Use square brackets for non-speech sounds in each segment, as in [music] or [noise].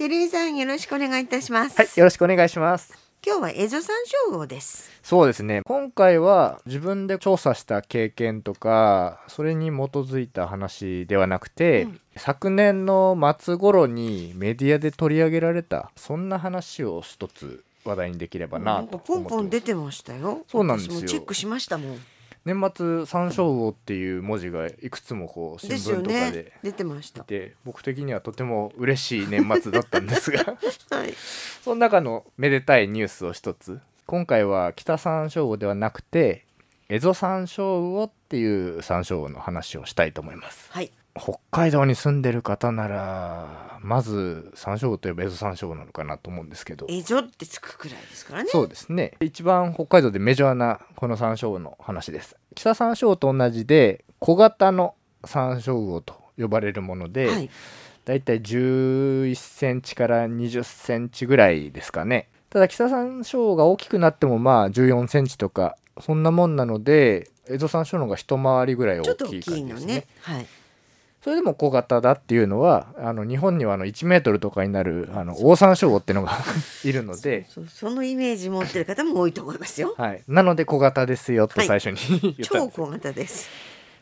照井さんよろしくお願いいたします。はい、よろしくお願いします。今日はエゾ山椒魚です。そうですね。今回は自分で調査した経験とか、それに基づいた話ではなくて、うん昨年の末頃にメディアで取り上げられた、そんな話を一つ話題にできればなとかポン思ってます。ポン出てましたよ。そうなんですよチェックしましたもん。年末山椒魚っていう文字がいくつもこう新聞とかねで。出てました。で僕的にはとても嬉しい年末だったんですが [laughs] はい。その中のめでたいニュースを一つ今回は北山椒魚ではなくてエゾ山椒魚っていう山椒魚の話をしたいと思いますはい。北海道に住んでる方ならまず山椒魚といえばエゾ山椒魚なのかなと思うんですけどエゾってつくくらいですからね。そうですね一番北海道でメジャーなこの山椒魚の話です北山椒魚と同じで小型の山椒魚と呼ばれるもので、はい。だいたい11センチから20センチぐらいですかねただ北山椒が大きくなってもまあ14センチとかそんなもんなのでエゾ山椒の方が一回りぐらい大ちょっと大きい感じですねね。はい。それでも小型だっていうのはあの日本にはあの1メートルとかになるあの大山椒魚っていうのが [laughs] いるので。そのイメージ持ってる方も多いと思いますよ。はい、なので小型ですよとはい。最初に [laughs] 言ったんです、超小型です。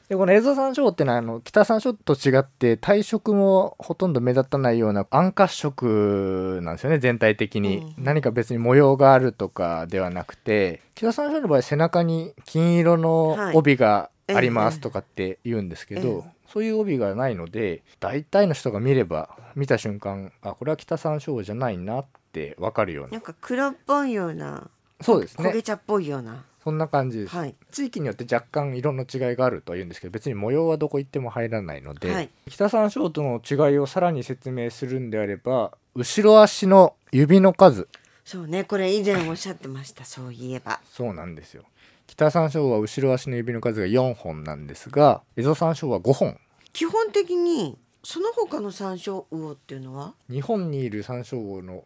でこのエゾ山椒ってのはあの北山椒と違って体色もほとんど目立たないような暗褐色なんですよね全体的に、うん。何か別に模様があるとかではなくて北山椒の場合背中に金色のはい。帯がありええ。ますとかって言うんですけど、ええそういう帯がないので大体の人が見れば見た瞬間あこれは北山椒じゃないなってわかるようなんなか黒っぽいような、そうですね焦げ茶っぽいような。そんな感じです、はい。地域によって若干色の違いがあるとは言うんですけど別に模様はどこ行っても入らないので、はい北山椒との違いをさらに説明するんであれば後ろ足の指の数そうね、これ以前おっしゃってました。そういえば。そうなんですよ北山椒は後ろ足の指の数が4本なんですがエゾ山椒は5本基本的にその他の山椒魚っていうのは？日本にいる山椒魚の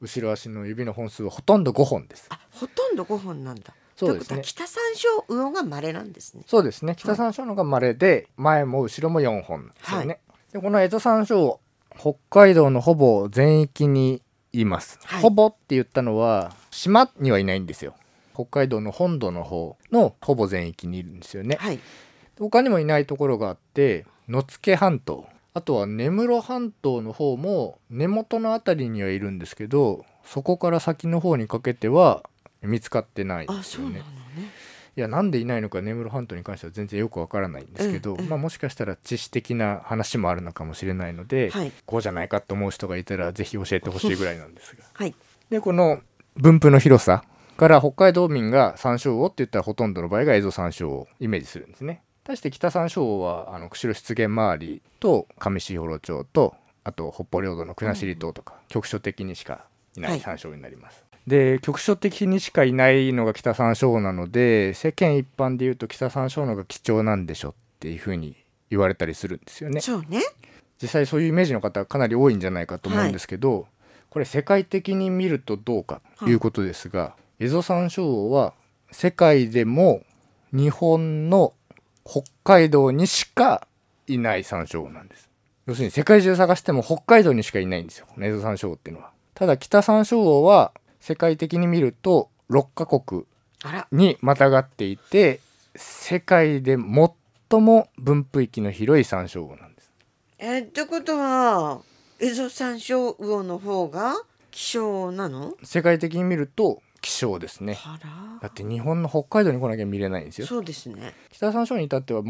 後ろ足の指の本数はほとんど5本です。あほとんど5本なんだ。そうですね。北山椒魚が稀なんですね。そうですね。北山椒のが稀で前も後ろも4本なんですよね、でこのエゾ山椒北海道のほぼ全域にいます、はい。ほぼって言ったのは島にはいないんですよ。北海道の本土の方のほぼ全域にいるんですよね。はい。他にもいないところがあって野付半島。あとは根室半島の方も根元の辺りにはいるんですけどそこから先の方にかけては見つかってないんですよね。いやなんでいないのか根室半島に関しては全然よくわからないんですけど、うんうん。まあ、もしかしたら知識的な話もあるのかもしれないので、はい。こうじゃないかと思う人がいたらぜひ教えてほしいぐらいなんですが。はい。でこの分布の広さから北海道民が山椒魚って言ったらほとんどの場合が蝦夷山椒をイメージするんですね対して北山椒魚はあの釧路湿原周りと上士幌町とあと北方領土の国後島とか、局所的にしかいなはい。い山椒魚になります、で局所的にしかいないのが北山椒魚なので世間一般で言うと北山椒の方が貴重なんでしょっていうふうに言われたりするんですよね。そうね。実際そういうイメージの方かなり多いんじゃないかと思うんですけど、これ世界的に見るとどうかということですが、エゾ山椒魚は世界でも日本の北海道にしかいない山椒魚なんです。要するに世界中探しても北海道にしかいないんですよ。エゾ山椒魚っていうのは。ただ北山椒魚は世界的に見ると6カ国にまたがっていて世界で最も分布域の広い山椒魚なんです。えー、ってことはエゾ山椒魚の方が希少なの？世界的に見ると希少ですね。だって日本の北海道に来なきゃ見れないんですよ。そうですね。北山椒に至っては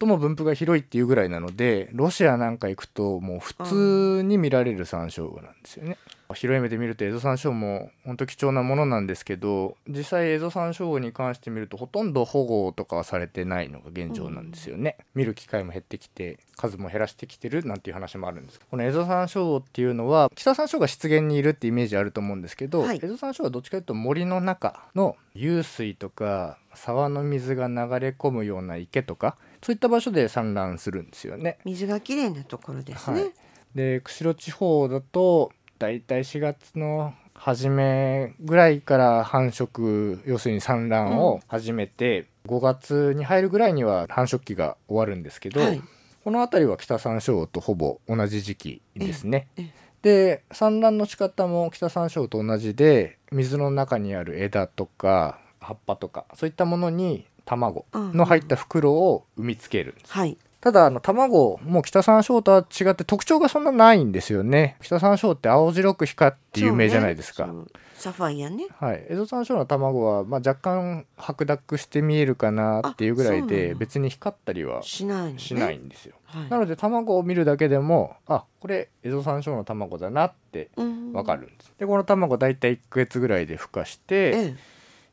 最も分布が広いっていうぐらいなのでロシアなんか行くともう普通に見られる山椒魚なんですよね。広い目で見るとエゾ山椒も本当貴重なものなんですけど実際エゾ山椒魚に関して見るとほとんど保護とかはされてないのが現状なんですよね、見る機会も減ってきて数も減らしてきてるなんていう話もあるんですこのエゾ山椒魚っていうのは北山椒が湿原にいるってイメージあると思うんですけど、はい。エゾ山椒はどっちかというと森の中の湧水とか沢の水が流れ込むような池とかそういった場所で産卵するんですよね。水がきれいなところですね、はい。で釧路地方だとだいたい4月の初めぐらいから繁殖要するに産卵を始めて、5月に入るぐらいには繁殖期が終わるんですけど、はい。この辺りは北山椒とほぼ同じ時期ですね。え。で産卵の仕方も北山椒と同じで水の中にある枝とか葉っぱとかそういったものに卵の入った袋を産みつけるんです、はい。ただあの卵も北山椒とは違って特徴がそんなないんですよね。北山椒って青白く光って有名じゃないですか、ね。サファイアね。はい、エゾ山椒の卵は、まあ、若干白濁して見えるかなっていうぐらいで別に光ったりはしないのね。しないんですよ、はい。なので卵を見るだけでもあこれエゾ山椒の卵だなってうんわかるんです、でこの卵大体1ヶ月ぐらいで孵化してええ。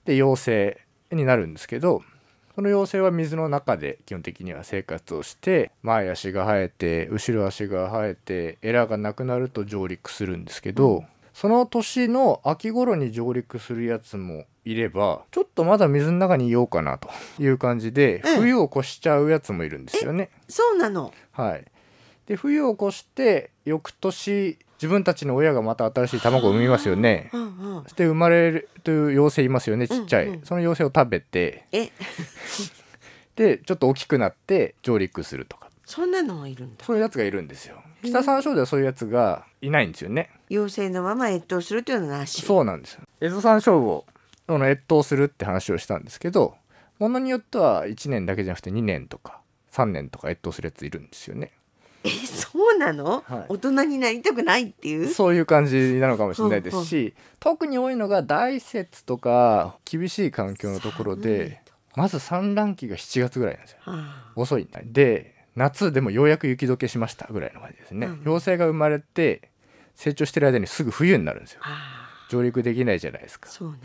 で幼生になるんですけどその幼生は水の中で基本的には生活をして前足が生えて後ろ足が生えてエラがなくなると上陸するんですけど、うん。その年の秋頃に上陸するやつもいればちょっとまだ水の中にいようかなという感じでええ冬を越しちゃうやつもいるんですよね。そうなの？はい、で冬を越して翌年自分たちの親がまた新しい卵を産みますよね。うんうん。そして生まれるという妖精いますよねちっちゃい、うんうんその妖精を食べて。え？[laughs] でちょっと大きくなって上陸するとか。そんなのもいるんだ。そういうやつがいるんですよ。北山椒ではそういうやつがいないんですよね。妖精のまま越冬するというのはなし。そうなんですよ。エゾ山椒をその越冬するって話をしたんですけどものによっては1年だけじゃなくて2年とか3年とか越冬するやついるんですよねえそうなの、はい。大人になりたくないっていう？そういう感じなのかもしれないですし特に多いのが大雪とか厳しい環境のところでまず産卵期が7月ぐらいなんですよ。はあ。遅いんだ。で夏でもようやく雪解けしましたぐらいの感じですね、うん。妖精が生まれて成長してる間にすぐ冬になるんですよ。あ上陸できないじゃないですか。そそうね。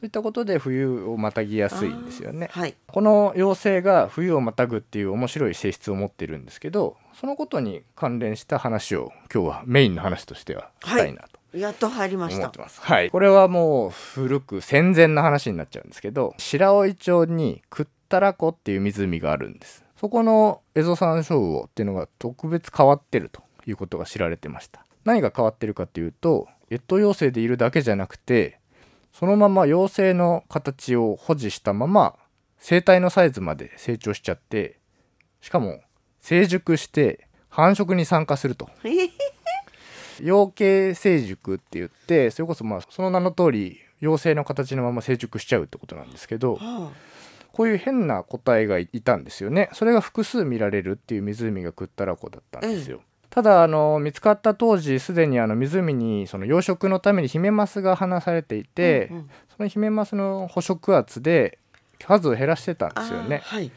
ういったことで冬をまたぎやすいんですよね。はい。この妖精が冬をまたぐっていう面白い性質を持ってるんですけどそのことに関連した話を今日はメインの話としてはしたいなと。やっと入りました。はい、これはもう古く戦前の話になっちゃうんですけど白老町にクッタラ湖っていう湖があるんです。そこのエゾサンショウウオっていうのが特別変わってるということが知られてました。何が変わってるかっていうと越冬妖精でいるだけじゃなくてそのまま妖精の形を保持したまま生体のサイズまで成長しちゃってしかも成熟して繁殖に参加すると。[laughs] 養鶏成熟って言ってそれこそまあその名の通り妖精の形のまま成熟しちゃうってことなんですけどはこういう変な個体がいたんですよね。それが複数見られるっていう湖がクッタラ湖だったんですよ、ただあの見つかった当時すでにあの湖にその養殖のためにヒメマスが放されていあて、うんうん。そのヒメマスの捕食圧で数を減らしてたんですよね。はい。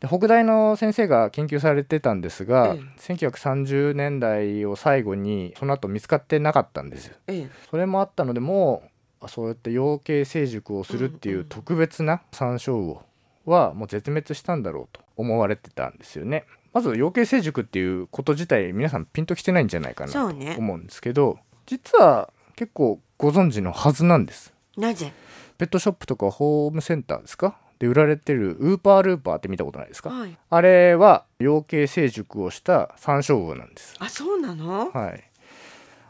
で北大の先生が研究されてたんですが、え1930年代を最後にその後見つかってなかったんですよ。ええ。それもあったのでもうそうやって養鶏成熟をするっていんううん。特別な山椒魚はもう絶滅したんだろうと思われてたんですよねまず養鶏成熟っていうこと自体皆さんピンときてないんじゃないかなと思うんですけど、実は結構ご存知のはずなんです。なぜ？ペットショップとかホームセンターですか？で売られてるウーパールーパーって見たことないですか？はい。あれは養鶏成熟をした山椒魚なんです。あそうなの？はい。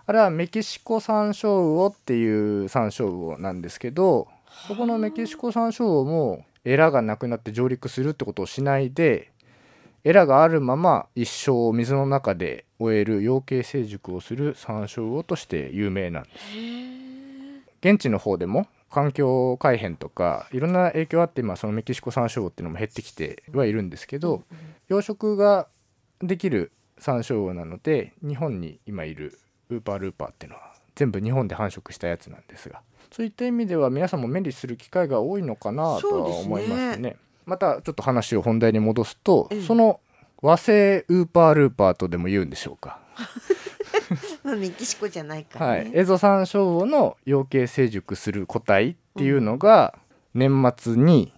あれはメキシコ山椒魚っていう山椒魚なんですけどそこのメキシコ山椒魚もエラがなくなって上陸するってことをしないでエラがあるまま一生を水の中で終える養鶏成熟をする山椒魚として有名なんです。現地の方でも環境改変とかいろんな影響あって今そのメキシコ山椒魚っていうのも減ってきてはいるんですけど、養殖ができる山椒魚なので日本に今いるウーパールーパーっていうのは全部日本で繁殖したやつなんですがそういった意味では皆さんも目にする機会が多いのかなとは思いますね。またちょっと話を本題に戻すと、うん。その和製ウーパールーパーとでも言うんでしょうか。[laughs] まあメキシコじゃないからはい、ね、エゾ山椒魚の養鶏成熟する個体っていうのが年末に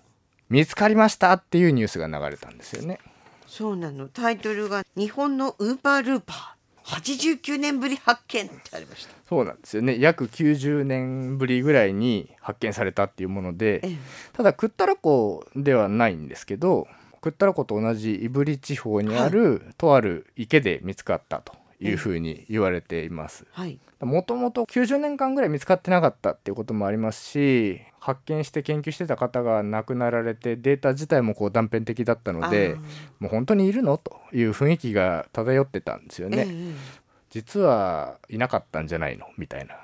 見つかりましたっていうニュースが流れたんですよね。そうなの。タイトルが「日本のウーパールーパー89年ぶり発見」ってありました。そうなんですよね。約90年ぶりぐらいに発見されたっていうものでええ。ただクッタラ湖ではないんですけどクッタラ湖と同じ胆振地方にある、とある池で見つかったというふうに言われています。はい。もともと90年間ぐらい見つかってなかったっていうこともありますし発見して研究してた方が亡くなられてデータ自体もこう断片的だったのでもう本当にいるの？という雰囲気が漂ってたんですよね。ええ実はいなかったんじゃないの？みたいな。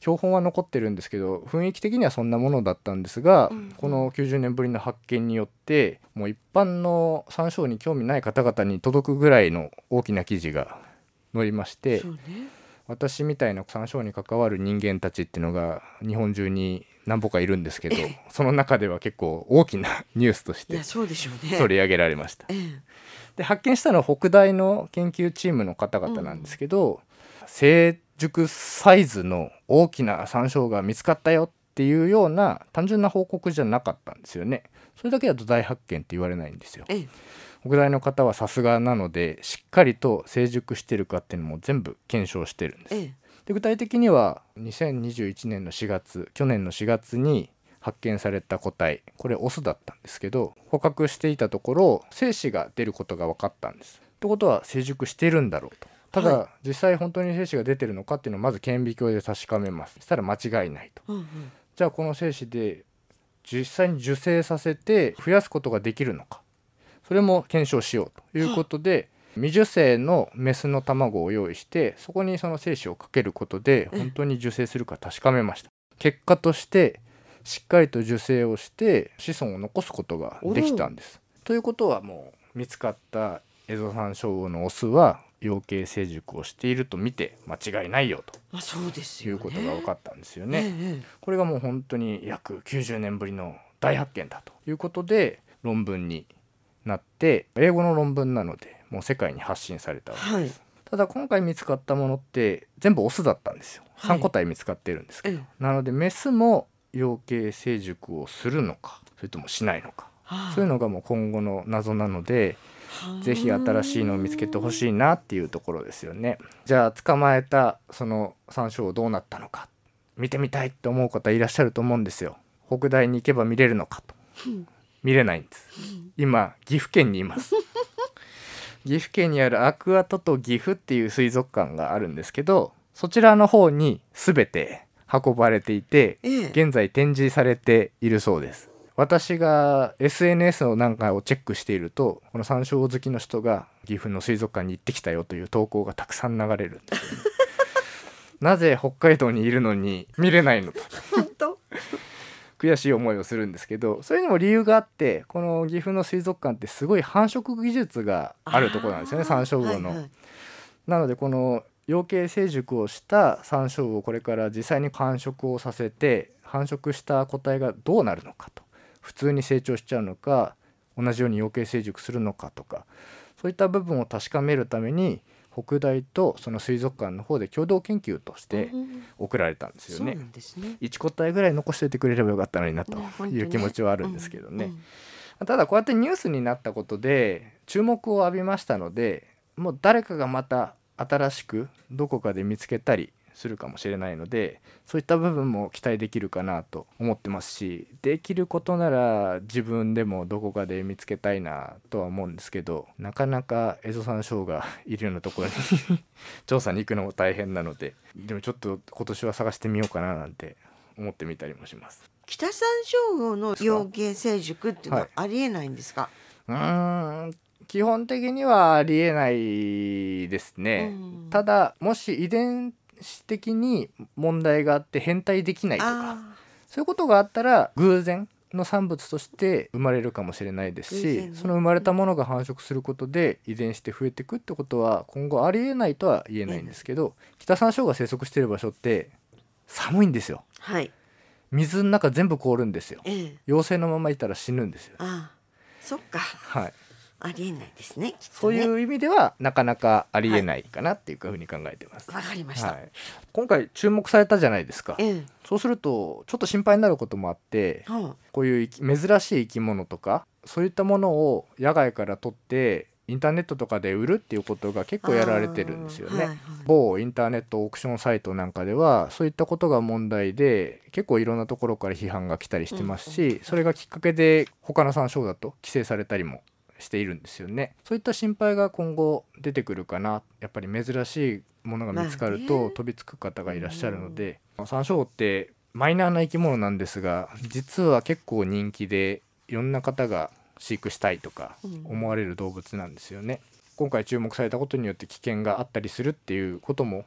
標本は残ってるんですけど雰囲気的にはそんなものだったんですが、うんうん。この90年ぶりの発見によってもう一般の山椒に興味ない方々に届くぐらいの大きな記事が載りましてね私みたいな山椒に関わる人間たちっていうのが日本中に何歩かいるんですけど [laughs] その中では結構大きなニュースとして取り上げられました。ええで発見したのは北大の研究チームの方々なんですけど、成熟サイズの大きな山椒が見つかったよっていうような単純な報告じゃなかったんですよね。それだけだと大発見って言われないんですよ。ええ北大の方はさすがなのでしっかりと成熟してるかっていうのも全部検証してるんです。ええで具体的には2021年の4月去年の4月に発見された個体これオスだったんですけど捕獲していたところ精子が出ることが分かったんです。ってことは成熟しているんだろうと。ただ、は実際本当に精子が出てるのかっていうのをまず顕微鏡で確かめます。そしたら間違いないと。うんうんじゃあこの精子で実際に受精させて増やすことができるのかそれも検証しようということで未受精のメスの卵を用意してそこにその精子をかけることでうん。本当に受精するか確かめました。結果としてしっかりと受精をして子孫を残すことができたんです。ということはもう見つかったエゾサンショウウオのオスは養鶏成熟をしていると見て間違いないよまあそうですよね。ということが分かったんですよね。ええええ。これがもう本当に約90年ぶりの大発見だということで論文になって英語の論文なのでもう世界に発信されたわけです、はい。ただ今回見つかったものって全部オスだったんですよ。はい。3個体見つかってるんですけど、えなのでメスも養鶏成熟をするのかそれともしないのか。はあ。そういうのがもう今後の謎なのでぜひ新しいのを見つけてほしいなっていうところですよね。じゃあ捕まえたその山椒どうなったのか。見てみたいって思う方いらっしゃると思うんですよ。北大に行けば見れるのかと。うん見れないんです。今岐阜県にいます。[laughs] 岐阜県にあるアクアトト岐阜っていう水族館があるんですけどそちらの方に全て運ばれていてええ現在展示されているそうです私が SNS のなんかをチェックしているとこの山椒好きの人が岐阜の水族館に行ってきたよという投稿がたくさん流れるんですよねなぜ北海道にいるのに見れないのと悔しい思いをするんですけどそれにも理由があってこの岐阜の水族館ってすごい繁殖技術があるところなんですよね山椒魚の。はいはいなのでこの養鶏成熟をした山椒魚をこれから実際に繁殖をさせて繁殖した個体がどうなるのかと普通に成長しちゃうのか同じように養鶏成熟するのかとかそういった部分を確かめるために北大とその水族館の方で共同研究としてうん送られたんですよねそうな。んね1個体ぐらい残しておいてくれればよかったのになという気持ちはあるんですけどね。うんただこうやってニュースになったことで注目を浴びましたのでもう誰かがまた新しくどこかで見つけたりするかもしれないのでそういった部分も期待できるかなと思ってますしできることなら自分でもどこかで見つけたいなとは思うんですけどなかなかエゾサンショウがいるようなところに [laughs] 調査に行くのも大変なのででもちょっと今年は探してみようかななんて思ってみたりもします。北山椒魚の養鶏成熟っていうのははい。ありえないんですか、うーん基本的にはありえないですね、うん。ただもし遺伝子的に問題があって変態できないとかあそういうことがあったら偶然の産物として生まれるかもしれないですし、その生まれたものが繁殖することで遺伝して増えていくってことは今後ありえないとは言えないんですけど、北山椒が生息している場所って寒いんですよ。ーはい。水の中全部凍るんですよ。ええ。陽性のままいたら死ぬんですよ。ああそっか。はいありえないですねね。そういう意味ではなかなかありえないかなっていうふうに考えてます。わかりました、はい、今回注目されたじゃないですか。ええ。そうするとちょっと心配になることもあってはこういう珍しい生き物とかそういったものを野外から取ってインターネットとかで売るっていうことが結構やられてるんですよね。はいはい。某インターネットオークションサイトなんかではそういったことが問題で結構いろんなところから批判が来たりしてますし、それがきっかけで他の山椒だと規制されたりもしているんですよね。そういった心配が今後出てくるかな。やっぱり珍しいものが見つかるまあね。と飛びつく方がいらっしゃるので、山椒ってマイナーな生き物なんですが実は結構人気でいろんな方が飼育したいとかうん。思われる動物なんですよね。今回注目されたことによって危険があったりするっていうことも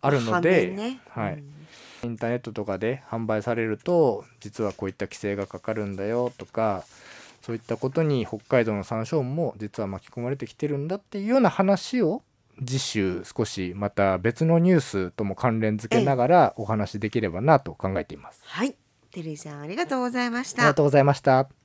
あるの反で、面ね。はい。うん。インターネットとかで販売されると実はこういった規制がかかるんだよとかそういったことに北海道の山椒も実は巻き込まれてきてるんだっていうような話を次週少しまた別のニュースとも関連付けながらお話しできればなと考えています。はいテリーさんありがとうございましたありがとうございました。